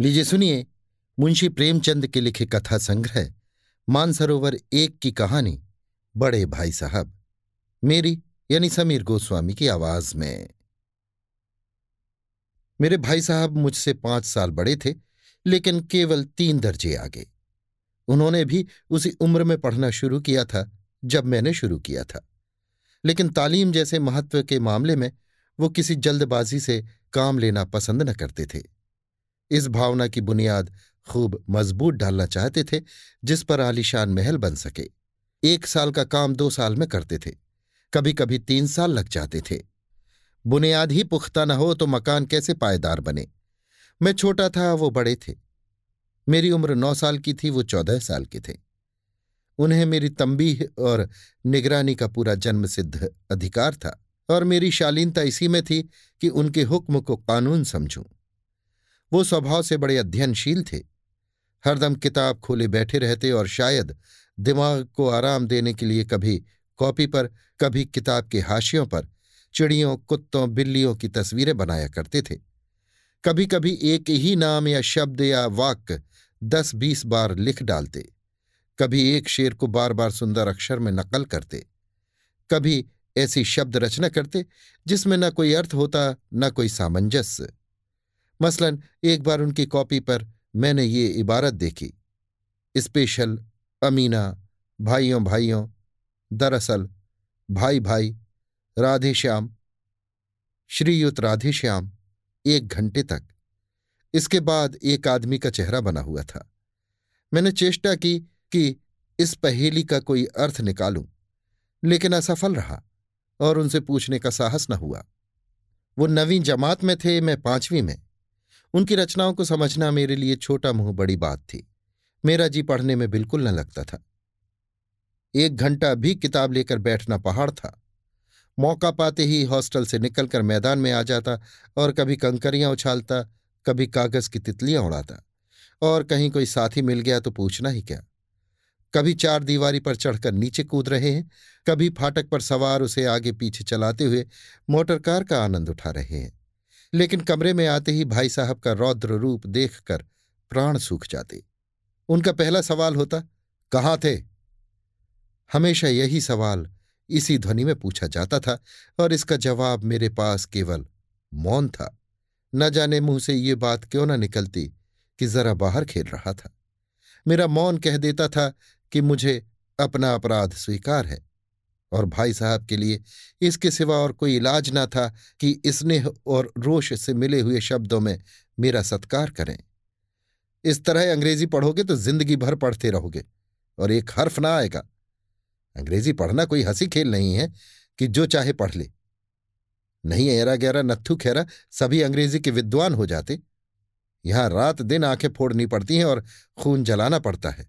लीजिए सुनिए, मुंशी प्रेमचंद के लिखे कथा संग्रह, मानसरोवर एक की कहानी, बड़े भाई साहब, मेरी यानी समीर गोस्वामी की आवाज़ में। मेरे भाई साहब मुझसे पाँच साल बड़े थे, लेकिन केवल तीन दर्जे आगे। उन्होंने भी उसी उम्र में पढ़ना शुरू किया था, जब मैंने शुरू किया था। लेकिन तालीम जैसे महत्व के मामले में वो किसी जल्दबाजी से काम लेना पसंद न करते थे। इस भावना की बुनियाद खूब मज़बूत डालना चाहते थे, जिस पर आलीशान महल बन सके। एक साल का काम दो साल में करते थे। कभी कभी तीन साल लग जाते थे। बुनियाद ही पुख्ता न हो तो मकान कैसे पायदार बने? मैं छोटा था, वो बड़े थे। मेरी उम्र नौ साल की थी, वो चौदह साल के थे। उन्हें मेरी तंबीह और निगरानी का पूरा जन्म सिद्ध अधिकार था और मेरी शालीनता इसी में थी कि उनके हुक्म को कानून समझूं। वो स्वभाव से बड़े अध्ययनशील थे। हरदम किताब खोले बैठे रहते और शायद दिमाग को आराम देने के लिए कभी कॉपी पर, कभी किताब के हाशियों पर, चिड़ियों, कुत्तों, बिल्लियों की तस्वीरें बनाया करते थे। कभी कभी एक ही नाम या शब्द या वाक्य दस बीस बार लिख डालते। कभी एक शेर को बार बार सुंदर अक्षर में नकल करते। कभी ऐसी शब्द रचना करते जिसमें न कोई अर्थ होता, न कोई सामंजस्य। मसलन, एक बार उनकी कॉपी पर मैंने ये इबारत देखी। स्पेशल अमीना, भाइयों भाइयों, दरअसल भाई भाई राधे श्याम श्रीयुत राधे श्याम एक घंटे तक। इसके बाद एक आदमी का चेहरा बना हुआ था। मैंने चेष्टा की कि इस पहेली का कोई अर्थ निकालूं, लेकिन असफल रहा और उनसे पूछने का साहस न हुआ। वो नवीं जमात में थे, मैं पांचवीं में। उनकी रचनाओं को समझना मेरे लिए छोटा मुँह बड़ी बात थी। मेरा जी पढ़ने में बिल्कुल न लगता था। एक घंटा भी किताब लेकर बैठना पहाड़ था। मौका पाते ही हॉस्टल से निकलकर मैदान में आ जाता और कभी कंकरियाँ उछालता, कभी कागज़ की तितलियाँ उड़ाता और कहीं कोई साथी मिल गया तो पूछना ही क्या? कभी चार दीवारी पर चढ़कर नीचे कूद रहे हैं, कभी फाटक पर सवार उसे आगे पीछे चलाते हुए मोटरकार का आनंद उठा रहे हैं। लेकिन कमरे में आते ही भाई साहब का रौद्र रूप देखकर प्राण सूख जाते। उनका पहला सवाल होता, कहाँ थे? हमेशा यही सवाल इसी ध्वनि में पूछा जाता था और इसका जवाब मेरे पास केवल मौन था। न जाने मुँह से ये बात क्यों न निकलती कि जरा बाहर खेल रहा था। मेरा मौन कह देता था कि मुझे अपना अपराध स्वीकार है। और भाई साहब के लिए इसके सिवा और कोई इलाज ना था कि स्नेह और रोष से मिले हुए शब्दों में मेरा सत्कार करें। इस तरह अंग्रेज़ी पढ़ोगे तो ज़िंदगी भर पढ़ते रहोगे और एक हर्फ ना आएगा। अंग्रेज़ी पढ़ना कोई हँसी खेल नहीं है कि जो चाहे पढ़ ले। नहीं एरा गहरा नत्थु खेरा, सभी अंग्रेज़ी के विद्वान हो जाते। यहाँ रात दिन आँखें फोड़नी पड़ती हैं और खून जलाना पड़ता है।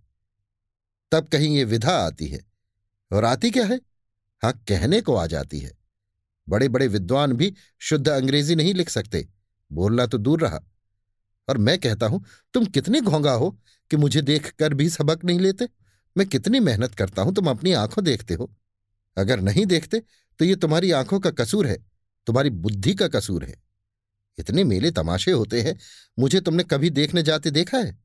तब कहीं ये विधा आती है। और आती क्या है? हाँ कहने को आ जाती है। बड़े बड़े विद्वान भी शुद्ध अंग्रेज़ी नहीं लिख सकते। बोलना तो दूर रहा। और मैं कहता हूँ, तुम कितने घोंगा हो कि मुझे देखकर भी सबक नहीं लेते? मैं कितनी मेहनत करता हूँ, तुम अपनी आँखों देखते हो। अगर नहीं देखते तो ये तुम्हारी आँखों का कसूर है, तुम्हारी बुद्धि का कसूर है। इतने मेले तमाशे होते हैं, मुझे तुमने कभी देखने जाते देखा है?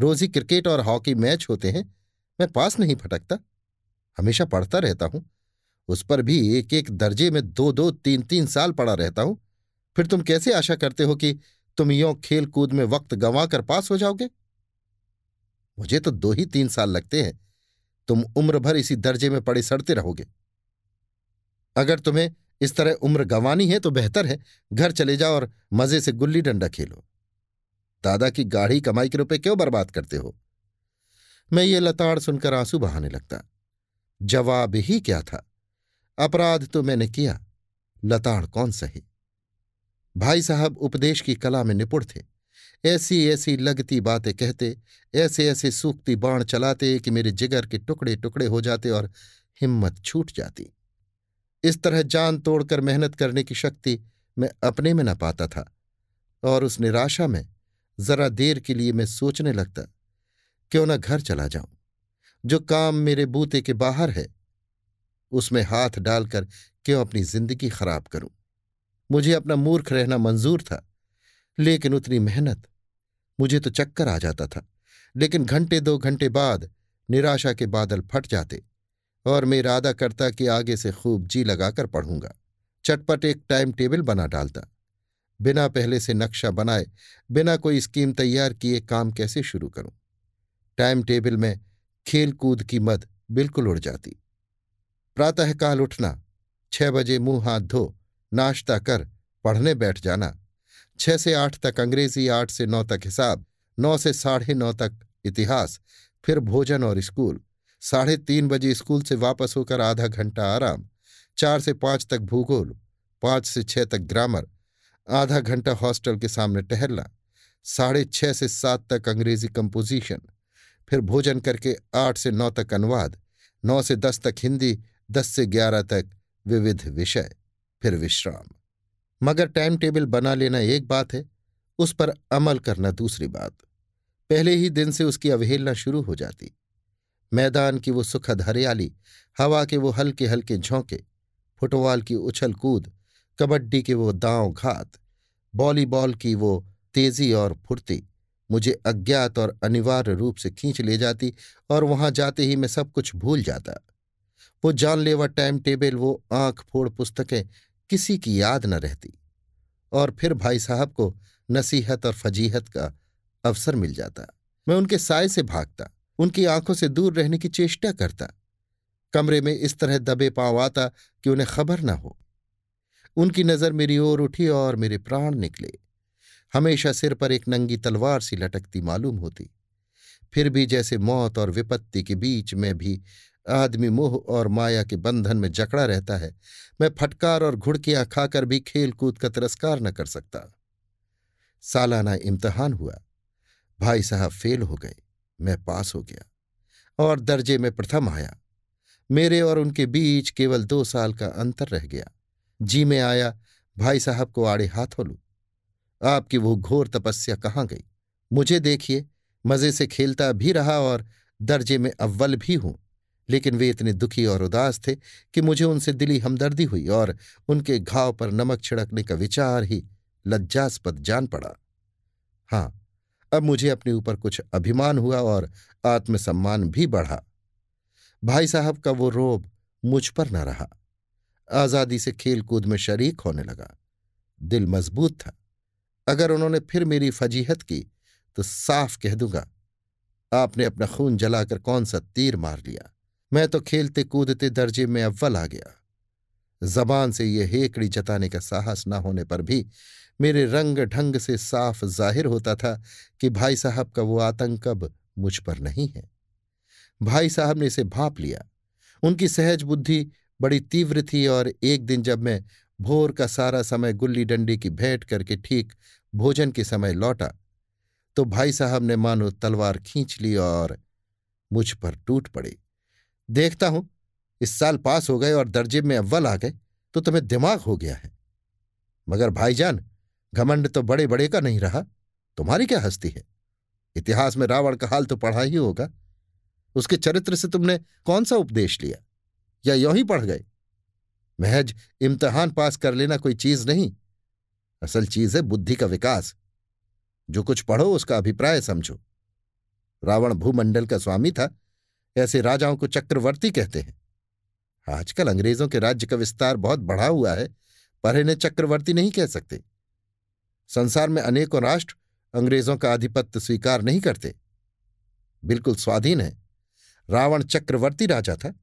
रोज ही क्रिकेट और हॉकी मैच होते हैं, मैं पास नहीं फटकता। हमेशा पढ़ता रहता हूँ। उस पर भी एक एक दर्जे में दो दो तीन तीन साल पढ़ा रहता हूँ। फिर तुम कैसे आशा करते हो कि तुम यो खेल कूद में वक्त गंवा कर पास हो जाओगे? मुझे तो दो ही तीन साल लगते हैं। तुम उम्र भर इसी दर्जे में पड़े सड़ते रहोगे। अगर तुम्हें इस तरह उम्र गंवानी है तो बेहतर है। घर चले जाओ और मज़े से गुल्ली डंडा खेलो। दादा की गाढ़ी कमाई के रुपए क्यों बर्बाद करते हो? मैं ये लताड़ सुनकर आँसू बहाने लगता। जवाब ही क्या था? अपराध तो मैंने किया, लताड़ कौन सही? भाई साहब उपदेश की कला में निपुण थे। ऐसी ऐसी लगती बातें कहते ऐसे ऐसे सूखती बाण चलाते कि मेरे जिगर के टुकड़े टुकड़े हो जाते और हिम्मत छूट जाती। इस तरह जान तोड़कर मेहनत करने की शक्ति मैं अपने में न पाता था और उस निराशा में जरा देर के लिए मैं सोचने लगता, क्यों न घर चला जाऊँ? जो काम मेरे बूते के बाहर है, उसमें हाथ डालकर क्यों अपनी ज़िंदगी खराब करूँ? मुझे अपना मूर्ख रहना मंजूर था, लेकिन उतनी मेहनत मुझे तो चक्कर आ जाता था। लेकिन घंटे दो घंटे बाद निराशा के बादल फट जाते और मैं इरादा करता कि आगे से खूब जी लगाकर पढ़ूँगा। चटपट एक टाइम टेबल बना डालता। बिना पहले से नक्शा बनाए, बिना कोई स्कीम तैयार किए काम कैसे शुरू करूँ? टाइम टेबल में खेल कूद की मद बिल्कुल उड़ जाती। प्रातःकाल उठना, छह बजे मुँह हाथ धो, नाश्ता कर, पढ़ने बैठ जाना। छह से आठ तक अंग्रेज़ी, आठ से नौ तक हिसाब, नौ से साढ़े नौ तक इतिहास, फिर भोजन और स्कूल। साढ़े तीन बजे स्कूल से वापस होकर आधा घंटा आराम, चार से पाँच तक भूगोल, पाँच से छह तक ग्रामर, आधा घंटा हॉस्टल के सामने टहलना, साढ़े छह से सात तक अंग्रेज़ी कंपोजिशन। फिर भोजन करके आठ से नौ तक अनुवाद, नौ से दस तक हिंदी, दस से ग्यारह तक विविध विषय, फिर विश्राम। मगर टाइम टेबल बना लेना एक बात है, उस पर अमल करना दूसरी बात। पहले ही दिन से उसकी अवहेलना शुरू हो जाती। मैदान की वो सुखद हरियाली, हवा के वो हल्के हल्के झोंके, फुटबॉल की उछल कूद, कबड्डी के वो दांव घात वॉलीबॉल की वो तेज़ी और फुर्ती। मुझे अज्ञात और अनिवार्य रूप से खींच ले जाती और वहाँ जाते ही मैं सब कुछ भूल जाता। वो जानलेवा टाइम टेबल वो आँख फोड़ पुस्तकें, किसी की याद न रहती। और फिर भाई साहब को नसीहत और फजीहत का अवसर मिल जाता। मैं उनके साय से भागता, उनकी आँखों से दूर रहने की चेष्टा करता। कमरे में इस तरह दबे पाँव आता कि उन्हें खबर न हो। उनकी नज़र मेरी ओर उठी और मेरे प्राण निकले। हमेशा सिर पर एक नंगी तलवार सी लटकती मालूम होती। फिर भी जैसे मौत और विपत्ति के बीच में भी आदमी मोह और माया के बंधन में जकड़ा रहता है, मैं फटकार और घुड़कियाँ खाकर भी खेल कूद का तिरस्कार न कर सकता। सालाना इम्तहान हुआ। भाई साहब फेल हो गए, मैं पास हो गया और दर्जे में प्रथम आया। मेरे और उनके बीच केवल दो साल का अंतर रह गया। जी में आया, भाई साहब को आड़े हाथों लू। आपकी वो घोर तपस्या कहाँ गई? मुझे देखिए, मज़े से खेलता भी रहा और दर्जे में अव्वल भी हूँ। लेकिन वे इतने दुखी और उदास थे कि मुझे उनसे दिली हमदर्दी हुई और उनके घाव पर नमक छिड़कने का विचार ही लज्जास्पद जान पड़ा। हाँ अब मुझे अपने ऊपर कुछ अभिमान हुआ और आत्मसम्मान भी बढ़ा। भाई साहब का वो रोब मुझ पर न रहा। आज़ादी से खेलकूद में शरीक होने लगा। दिल मज़बूत था। अगर उन्होंने फिर मेरी फजीहत की तो साफ़ कह दूँगा, आपने अपना खून जलाकर कौन सा तीर मार लिया? मैं तो खेलते कूदते दर्जे में अव्वल आ गया। जबान से ये हेकड़ी जताने का साहस न होने पर भी मेरे रंग ढंग से साफ़ ज़ाहिर होता था कि भाई साहब का वो आतंक अब मुझ पर नहीं है। भाई साहब ने इसे भाप लिया। उनकी सहज बुद्धि बड़ी तीव्र थी और एक दिन जब मैं भोर का सारा समय गुल्ली डंडी की भेंट करके ठीक भोजन के समय लौटा। तो भाई साहब ने मानो तलवार खींच ली और मुझ पर टूट पड़े। देखता हूँ, इस साल पास हो गए और दर्जे में अव्वल आ गए तो तुम्हें दिमाग हो गया है। मगर भाईजान, घमंड तो बड़े बड़े का नहीं रहा, तुम्हारी क्या हस्ती है? इतिहास में रावण का हाल तो पढ़ा ही होगा। उसके चरित्र से तुमने कौन सा उपदेश लिया? या यों ही पढ़ गए? महज इम्तहान पास कर लेना कोई चीज़ नहीं। असल चीज़ है बुद्धि का विकास। जो कुछ पढ़ो, उसका अभिप्राय समझो। रावण भूमंडल का स्वामी था, ऐसे राजाओं को चक्रवर्ती कहते हैं। आजकल अंग्रेज़ों के राज्य का विस्तार बहुत बढ़ा हुआ है, पर इन्हें चक्रवर्ती नहीं कह सकते। संसार में अनेकों राष्ट्र अंग्रेज़ों का आधिपत्य स्वीकार नहीं करते। बिल्कुल स्वाधीन है। रावण चक्रवर्ती राजा था।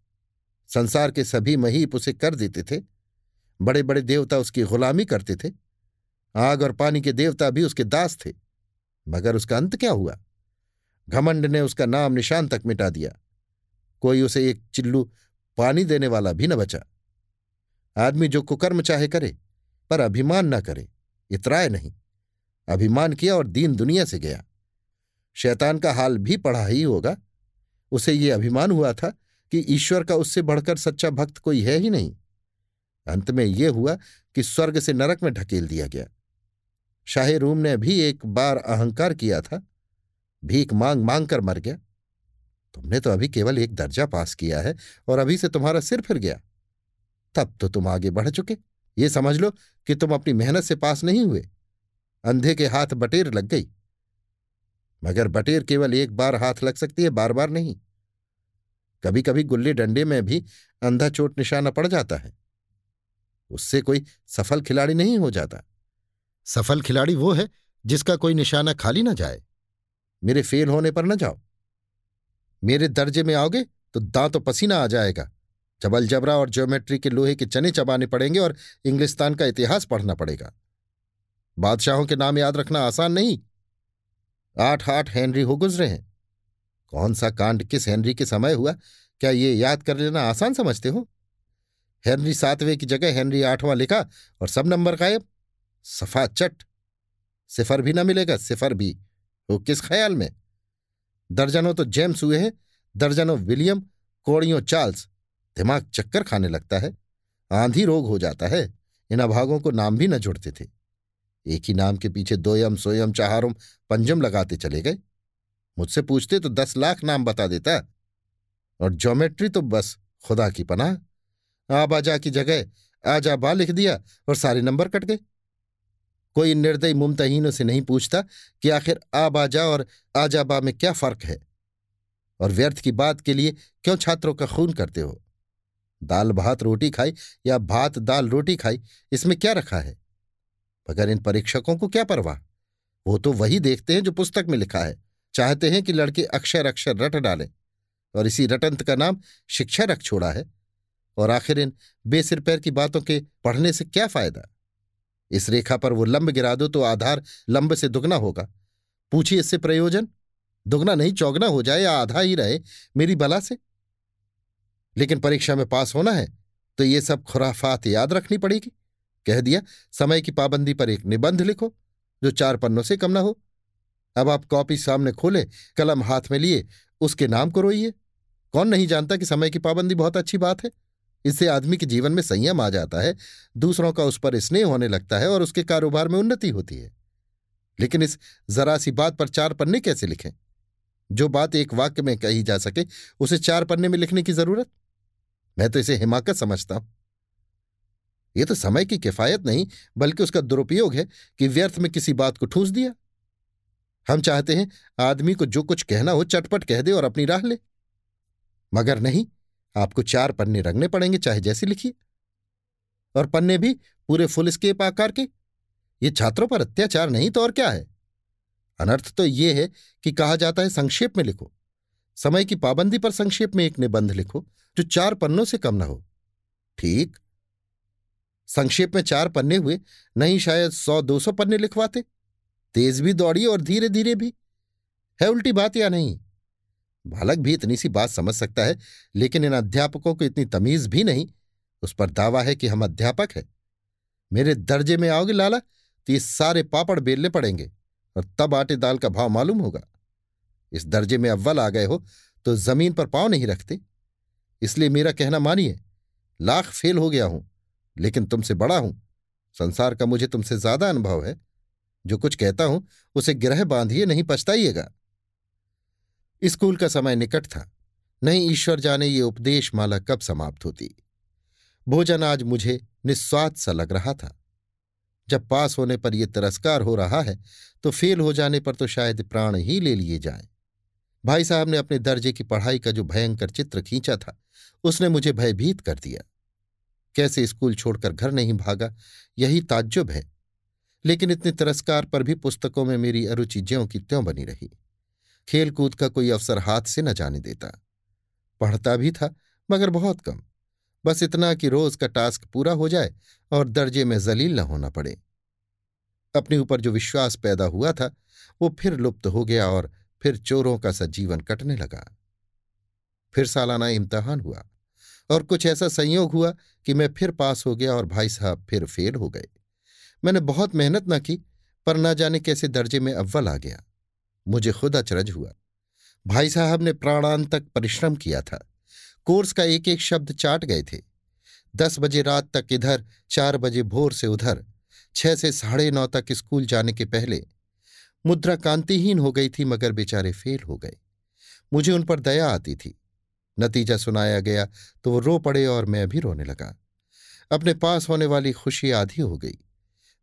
संसार के सभी महीप उसे कर देते थे। बड़े बड़े देवता उसकी गुलामी करते थे। आग और पानी के देवता भी उसके दास थे। मगर उसका अंत क्या हुआ? घमंड ने उसका नाम निशान तक मिटा दिया। कोई उसे एक चिल्लू पानी देने वाला भी न बचा। आदमी जो कुकर्म चाहे करे, पर अभिमान न करे, इतराए नहीं। अभिमान किया और दीन दुनिया से गया। शैतान का हाल भी पढ़ा ही होगा। उसे ये अभिमान हुआ था कि ईश्वर का उससे बढ़कर सच्चा भक्त कोई है ही नहीं। अंत में यह हुआ कि स्वर्ग से नरक में ढकेल दिया गया। शाही रूम ने भी एक बार अहंकार किया था, भीख मांग मांग कर मर गया। तुमने तो अभी केवल एक दर्जा पास किया है और अभी से तुम्हारा सिर फिर गया। तब तो तुम आगे बढ़ चुके। ये समझ लो कि तुम अपनी मेहनत से पास नहीं हुए। अंधे के हाथ बटेर लग गई। मगर बटेर केवल एक बार हाथ लग सकती है बार बार नहीं। कभी कभी गुल्ली डंडे में भी अंधा चोट निशाना पड़ जाता है। उससे कोई सफल खिलाड़ी नहीं हो जाता। सफल खिलाड़ी वो है जिसका कोई निशाना खाली ना जाए। मेरे फेल होने पर न जाओ। मेरे दर्जे में आओगे तो दांतों पसीना आ जाएगा। जबल जबरा और ज्योमेट्री के लोहे के चने चबाने पड़ेंगे और इंग्लिस्तान का इतिहास पढ़ना पड़ेगा। बादशाहों के नाम याद रखना आसान नहीं। आठ आठ हेनरी हो गुजरे हैं। कौन सा कांड किस हेनरी के समय हुआ, क्या ये याद कर लेना आसान समझते हो? हेनरी सातवें की जगह हेनरी आठवां लिखा और सब नंबर गायब। सफ़ा चट सिफर भी ना मिलेगा, सिफर भी। वो किस ख्याल में? दर्जनों तो जेम्स हुए हैं, दर्जनों विलियम, कोड़ियों चार्ल्स। दिमाग चक्कर खाने लगता है, आंधी रोग हो जाता है, इन अभागों को नाम भी न जुड़ते थे। एक ही नाम के पीछे दोयम, सोयम चाहारुम पंजम लगाते चले गए। मुझसे पूछते तो दस लाख नाम बता देता। और ज्योमेट्री तो बस, खुदा की पनाह। आबाजा की जगह आजा बा लिख दिया और सारे नंबर कट गए। कोई निर्दयी मुमतहीनों से नहीं पूछता कि आखिर आबाजा और आजाबा में क्या फ़र्क है। और व्यर्थ की बात के लिए क्यों छात्रों का खून करते हो? दाल भात रोटी खाई या भात दाल रोटी खाई, इसमें क्या रखा है? मगर इन परीक्षकों को क्या परवाह? वो तो वही देखते हैं जो पुस्तक में लिखा है। चाहते हैं कि लड़के अक्षर अक्षर रट डालें, और इसी रटंत का नाम शिक्षा रख छोड़ा है। और आखिर इन बेसिर पैर की बातों के पढ़ने से क्या फ़ायदा? इस रेखा पर वो लंब गिरा दो तो आधार लंब से दुगना होगा। पूछिए इससे प्रयोजन? दुगना नहीं, चौगना हो जाए या आधा ही रहे मेरी बला से। लेकिन परीक्षा में पास होना है तो ये सब खुराफात याद रखनी पड़ेगी। कह दिया, समय की पाबंदी पर एक निबंध लिखो, जो चार पन्नों से कम ना हो। अब आप कॉपी सामने खोले, कलम हाथ में लिए, उसके नाम को रोइए। कौन नहीं जानता कि समय की पाबंदी बहुत अच्छी बात है। इससे आदमी के जीवन में संयम आ जाता है, दूसरों का उस पर स्नेह होने लगता है और उसके कारोबार में उन्नति होती है। लेकिन इस जरा सी बात पर चार पन्ने कैसे लिखें? जो बात एक वाक्य में कही जा सके, उसे चार पन्ने में लिखने की ज़रूरत? मैं तो इसे हिमाकत समझता हूँ। यह तो समय की किफायत नहीं, बल्कि उसका दुरुपयोग है कि व्यर्थ में किसी बात को ठूस दिया। हम चाहते हैं आदमी को जो कुछ कहना हो चटपट कह दे और अपनी राह ले। मगर नहीं, आपको चार पन्ने रंगने पड़ेंगे, चाहे जैसे लिखिए। और पन्ने भी पूरे फुल स्केप आकार के। ये छात्रों पर अत्याचार नहीं तो और क्या है? अनर्थ तो ये है कि कहा जाता है संक्षेप में लिखो। समय की पाबंदी पर संक्षेप में एक निबंध लिखो, जो चार पन्नों से कम न हो। ठीक। संक्षेप में चार पन्ने हुए, नहीं शायद सौ दो सौ पन्ने लिखवाते। तेज भी दौड़ी और धीरे धीरे भी। है उल्टी बात या नहीं? बालक भी इतनी सी बात समझ सकता है, लेकिन इन अध्यापकों को इतनी तमीज भी नहीं। उस पर दावा है कि हम अध्यापक हैं। मेरे दर्जे में आओगे लाला तो ये सारे पापड़ बेलने पड़ेंगे, और तब आटे दाल का भाव मालूम होगा। इस दर्जे में अव्वल आ गए हो तो ज़मीन पर पाँव नहीं रखते। इसलिए मेरा कहना मानिए, लाख फेल हो गया हूँ, लेकिन तुमसे बड़ा हूँ। संसार का मुझे तुमसे ज़्यादा अनुभव है। जो कुछ कहता हूँ, उसे गिरह बांधिए, नहीं पछताइएगा। स्कूल का समय निकट था। नहीं, ईश्वर जाने ये उपदेश माला कब समाप्त होती। भोजन आज मुझे निस्वाद सा लग रहा था। जब पास होने पर यह तिरस्कार हो रहा है तो फेल हो जाने पर तो शायद प्राण ही ले लिए जाएँ। भाई साहब ने अपने दर्जे की पढ़ाई का जो भयंकर चित्र खींचा था, उसने मुझे भयभीत कर दिया। कैसे स्कूल छोड़कर घर नहीं भागा, यही ताज्जुब है। लेकिन इतने तिरस्कार पर भी पुस्तकों में मेरी अरुचि ज्यों की त्यों बनी रही। खेलकूद का कोई अवसर हाथ से न जाने देता। पढ़ता भी था, मगर बहुत कम। बस इतना कि रोज का टास्क पूरा हो जाए और दर्जे में जलील न होना पड़े। अपने ऊपर जो विश्वास पैदा हुआ था, वो फिर लुप्त हो गया और फिर चोरों का सा जीवन कटने लगा। फिर सालाना इम्तहान हुआ और कुछ ऐसा संयोग हुआ कि मैं फिर पास हो गया और भाई साहब फिर फेल हो गए। मैंने बहुत मेहनत न की, पर न जाने कैसे दर्जे में अव्वल आ गया। मुझे खुद अचरज हुआ। भाई साहब ने प्राणांत तक परिश्रम किया था। कोर्स का एक एक शब्द चाट गए थे। दस बजे रात तक इधर, चार बजे भोर से उधर, छह से साढ़े नौ तक स्कूल जाने के पहले। मुद्रा कांतिहीन हो गई थी, मगर बेचारे फेल हो गए। मुझे उन पर दया आती थी। नतीजा सुनाया गया तो वो रो पड़े और मैं भी रोने लगा। अपने पास होने वाली खुशी आधी हो गई।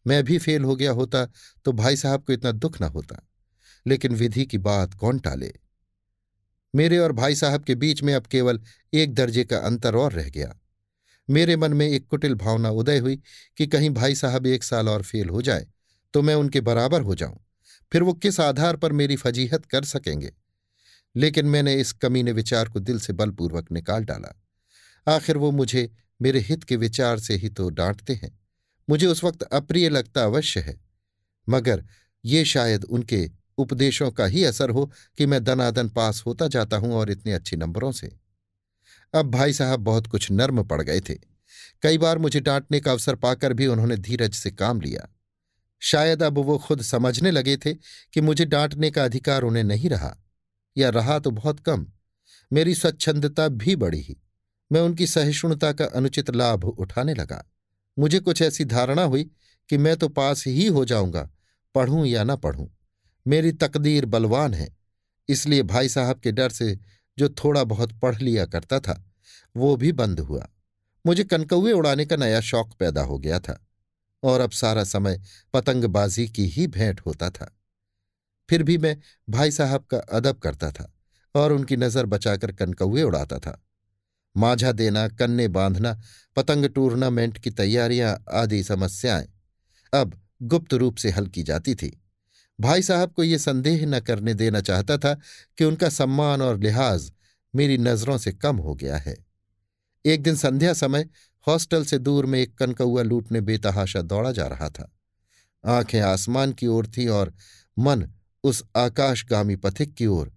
मैं भी फेल हो गया होता तो भाई साहब को इतना दुख न होता। लेकिन विधि की बात कौन टाले? मेरे और भाई साहब के बीच में अब केवल एक दर्जे का अंतर और रह गया। मेरे मन में एक कुटिल भावना उदय हुई कि कहीं भाई साहब एक साल और फेल हो जाए तो मैं उनके बराबर हो जाऊँ। फिर वो किस आधार पर मेरी फजीहत कर सकेंगे? लेकिन मैंने इस कमीने विचार को दिल से बलपूर्वक निकाल डाला। आखिर वो मुझे मेरे हित के विचार से ही तो डांटते हैं। मुझे उस वक्त अप्रिय लगता अवश्य है। मगर ये शायद उनके उपदेशों का ही असर हो कि मैं दनादन पास होता जाता हूँ और इतने अच्छे नंबरों से। अब भाई साहब बहुत कुछ नर्म पड़ गए थे। कई बार मुझे डांटने का अवसर पाकर भी उन्होंने धीरज से काम लिया। शायद अब वो खुद समझने लगे थे कि मुझे डांटने का अधिकार उन्हें नहीं रहा, या रहा तो बहुत कम। मेरी स्वच्छंदता भी बढ़ी। मैं उनकी सहिष्णुता का अनुचित लाभ उठाने लगा। मुझे कुछ ऐसी धारणा हुई कि मैं तो पास ही हो जाऊँगा, पढ़ूं या न पढ़ूं। मेरी तकदीर बलवान है, इसलिए भाई साहब के डर से जो थोड़ा बहुत पढ़ लिया करता था, वो भी बंद हुआ। मुझे कनकौए उड़ाने का नया शौक पैदा हो गया था, और अब सारा समय पतंगबाजी की ही भेंट होता था। फिर भी मैं भाई साहब का अदब करता था, और उनकी नज़र बचाकर कनकौए उड़ाता था। माझा देना, कन्ने बांधना, पतंग टूर्नामेंट की तैयारियाँ आदि समस्याएँ। अब गुप्त रूप से हल की जाती थी। भाई साहब को ये संदेह न करने देना चाहता था कि उनका सम्मान और लिहाज मेरी नज़रों से कम हो गया है। एक दिन संध्या समय हॉस्टल से दूर में एक कनकौआ लूटने बेतहाशा दौड़ा जा रहा था। आँखें आसमान की ओर थी और मन उस आकाशगामी पथिक की ओर,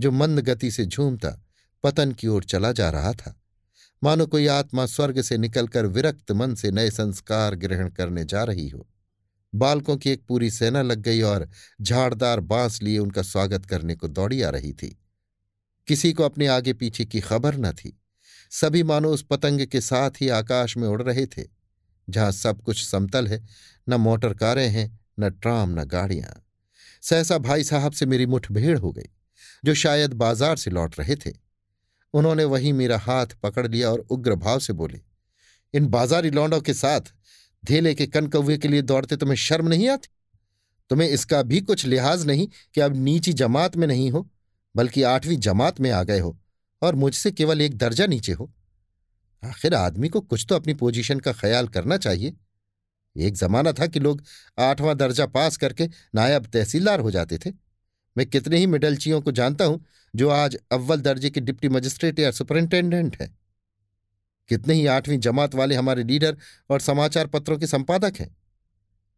जो मंद गति से झूमता पतन की ओर चला जा रहा था। मानो कोई आत्मा स्वर्ग से निकलकर विरक्त मन से नए संस्कार ग्रहण करने जा रही हो। बालकों की एक पूरी सेना लग गई और झाड़दार बाँस लिए उनका स्वागत करने को दौड़ी आ रही थी। किसी को अपने आगे पीछे की खबर न थी। सभी मानो उस पतंग के साथ ही आकाश में उड़ रहे थे, जहाँ सब कुछ समतल है, न मोटर कारें हैं, न ट्राम, न गाड़ियाँ। सहसा भाई साहब से मेरी मुठभेड़ हो गई, जो शायद बाज़ार से लौट रहे थे। उन्होंने वहीं मेरा हाथ पकड़ लिया और उग्र भाव से बोले, इन बाजारी लौंडों के साथ धेले के कनकौवे के लिए दौड़ते तुम्हें शर्म नहीं आती? तुम्हें इसका भी कुछ लिहाज नहीं कि अब नीची जमात में नहीं हो, बल्कि आठवीं जमात में आ गए हो और मुझसे केवल एक दर्जा नीचे हो? आखिर आदमी को कुछ तो अपनी पोजीशन का ख्याल करना चाहिए। एक जमाना था कि लोग आठवां दर्जा पास करके नायब तहसीलदार हो जाते थे। मैं कितने ही मिडलचियों को जानता हूँ जो आज अव्वल दर्जे के डिप्टी मजिस्ट्रेट या सुपरिंटेंडेंट हैं। कितने ही आठवीं जमात वाले हमारे लीडर और समाचार पत्रों के संपादक हैं।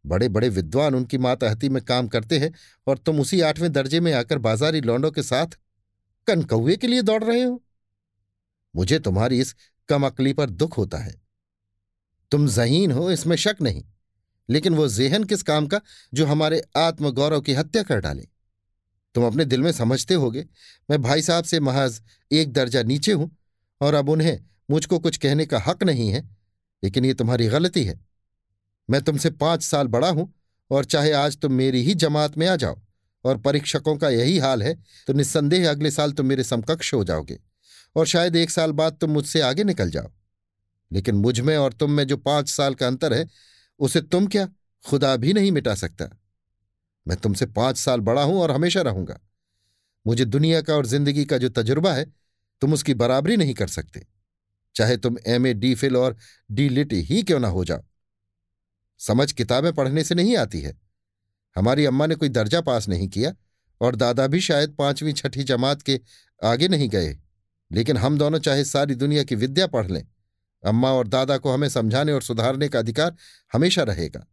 बड़े बड़े विद्वान उनकी मातहती में काम करते हैं और तुम उसी आठवें दर्जे में आकर बाजारी लौंडों के साथ कनकौए के लिए दौड़ रहे हो। मुझे तुम्हारी इस कम अकली पर दुख होता है। तुम जहीन हो, इसमें शक नहीं, लेकिन वो जेहन किस काम का जो हमारे आत्मगौरव की हत्या कर डाले। तुम अपने दिल में समझते होगे। मैं भाई साहब से महज एक दर्जा नीचे हूँ और अब उन्हें मुझको कुछ कहने का हक नहीं है, लेकिन ये तुम्हारी गलती है। मैं तुमसे पाँच साल बड़ा हूँ और चाहे आज तुम मेरी ही जमात में आ जाओ और परीक्षकों का यही हाल है तो निस्संदेह अगले साल तुम मेरे समकक्ष हो जाओगे और शायद एक साल बाद तुम मुझसे आगे निकल जाओ। लेकिन मुझमें और तुम में जो पाँच साल का अंतर है, उसे तुम क्या खुदा भी नहीं मिटा सकता? मैं तुमसे पाँच साल बड़ा हूँ और हमेशा रहूँगा। मुझे दुनिया का और ज़िंदगी का जो तजुर्बा है, तुम उसकी बराबरी नहीं कर सकते। चाहे तुम एम ए, डी फिल और डी लिट ही क्यों ना हो जाओ। समझ किताबें पढ़ने से नहीं आती है। हमारी अम्मा ने कोई दर्जा पास नहीं किया और दादा भी शायद पांचवीं, छठी जमात के आगे नहीं गए। लेकिन हम दोनों चाहे सारी दुनिया की विद्या पढ़ लें, अम्मा और दादा को हमें समझाने और सुधारने का अधिकार हमेशा रहेगा।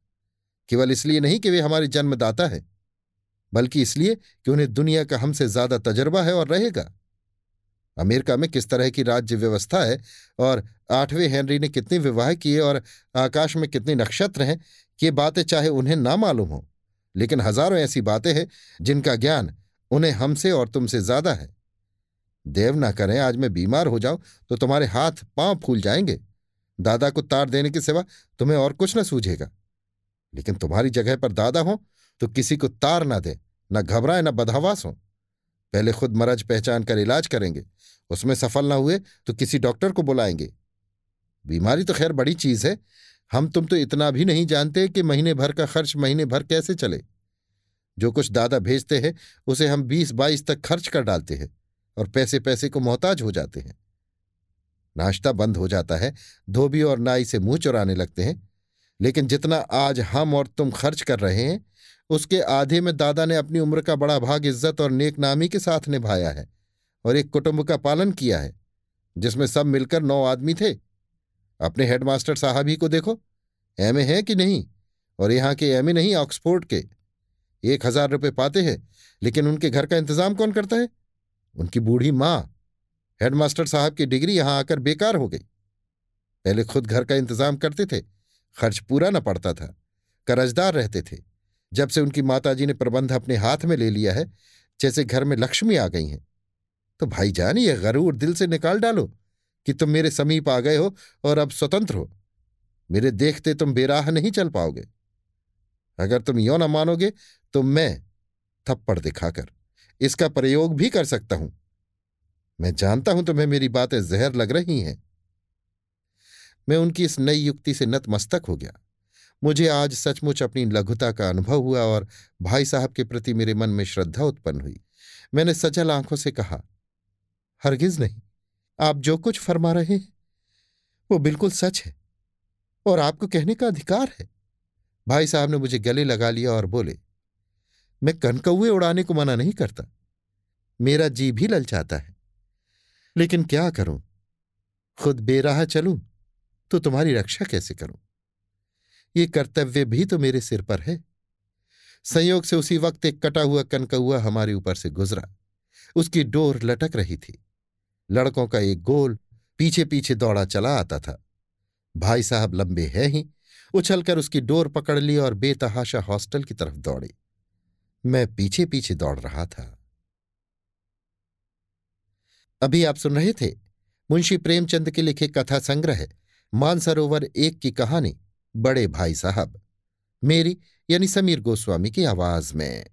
केवल इसलिए नहीं कि वे हमारे जन्मदाता है, बल्कि इसलिए कि उन्हें दुनिया का हमसे ज़्यादा तजर्बा है और रहेगा। अमेरिका में किस तरह की राज्य व्यवस्था है और आठवें हेनरी ने कितने विवाह किए और आकाश में कितने नक्षत्र हैं, ये बातें चाहे उन्हें ना मालूम हो, लेकिन हज़ारों ऐसी बातें हैं जिनका ज्ञान उन्हें हमसे और तुमसे ज़्यादा है। देव ना करें, आज मैं बीमार हो जाऊँ तो तुम्हारे हाथ पाँव फूल जाएँगे। दादा को तार देने के सिवा तुम्हें और कुछ न सूझेगा। लेकिन तुम्हारी जगह पर दादा हो तो किसी को तार ना दे, ना घबराए, ना बदहवास हो। पहले खुद मरज पहचान कर इलाज करेंगे। उसमें सफल ना हुए तो किसी डॉक्टर को बुलाएँगे। बीमारी तो खैर बड़ी चीज़ है। हम तुम तो इतना भी नहीं जानते कि महीने भर का खर्च महीने भर कैसे चले। जो कुछ दादा भेजते हैं, उसे हम बीस बाईस तक खर्च कर डालते हैं और पैसे पैसे को मोहताज हो जाते हैं। नाश्ता बंद हो जाता है, धोबी और नाई से मुँह चुराने लगते हैं। लेकिन जितना आज हम और तुम खर्च कर रहे हैं, उसके आधे में दादा ने अपनी उम्र का बड़ा भाग इज़्ज़त और नेकनामी के साथ निभाया है और एक कुटुंब का पालन किया है, जिसमें सब मिलकर नौ आदमी थे। अपने हेडमास्टर साहब ही को देखो एमए है कि नहीं? और यहाँ के एमए नहीं, ऑक्सफोर्ड के। एक हज़ार रुपये पाते हैं, लेकिन उनके घर का इंतज़ाम कौन करता है? उनकी बूढ़ी माँ। हेडमास्टर साहब की डिग्री यहाँ आकर बेकार हो गई। पहले खुद घर का इंतज़ाम करते थे खर्च पूरा न पड़ता था। कर्जदार रहते थे। जब से उनकी माताजी ने प्रबंध अपने हाथ में ले लिया है, जैसे घर में लक्ष्मी आ गई हैं। तो भाईजान, ये गरूर दिल से निकाल डालो कि तुम मेरे समीप आ गए हो और अब स्वतंत्र हो। मेरे देखते तुम बेराह नहीं चल पाओगे। अगर तुम यो न मानोगे तो मैं थप्पड़ दिखाकर इसका प्रयोग भी कर सकता हूँ। मैं जानता हूँ तुम्हें मेरी बातें जहर लग रही हैं। मैं उनकी इस नई युक्ति से नतमस्तक हो गया। मुझे आज सचमुच अपनी लघुता का अनुभव हुआ और भाई साहब के प्रति मेरे मन में श्रद्धा उत्पन्न हुई। मैंने सजल आँखों से कहा, हरगिज नहीं, आप जो कुछ फरमा रहे हैं, वो बिल्कुल सच है और आपको कहने का अधिकार है। भाई साहब ने मुझे गले लगा लिया और बोले, मैं कनकौए उड़ाने को मना नहीं करता। मेरा जी भी ललचाता है। लेकिन क्या करूँ? खुद बेराह चलूँ तो तुम्हारी रक्षा कैसे करूँ? ये कर्तव्य भी तो मेरे सिर पर है। संयोग से उसी वक्त एक कटा हुआ कनकौआ हमारे ऊपर से गुजरा। उसकी डोर लटक रही थी। लड़कों का एक गोल पीछे पीछे दौड़ा चला आता था। भाई साहब लंबे हैं ही। उछलकर उसकी डोर पकड़ ली और बेतहाशा हॉस्टल की तरफ़ दौड़े। मैं पीछे पीछे दौड़ रहा था। अभी आप सुन रहे थे मुंशी प्रेमचंद के लिखे कथा संग्रह मानसरोवर एक की कहानी बड़े भाई साहब। मेरी यानी समीर गोस्वामी की आवाज़ में।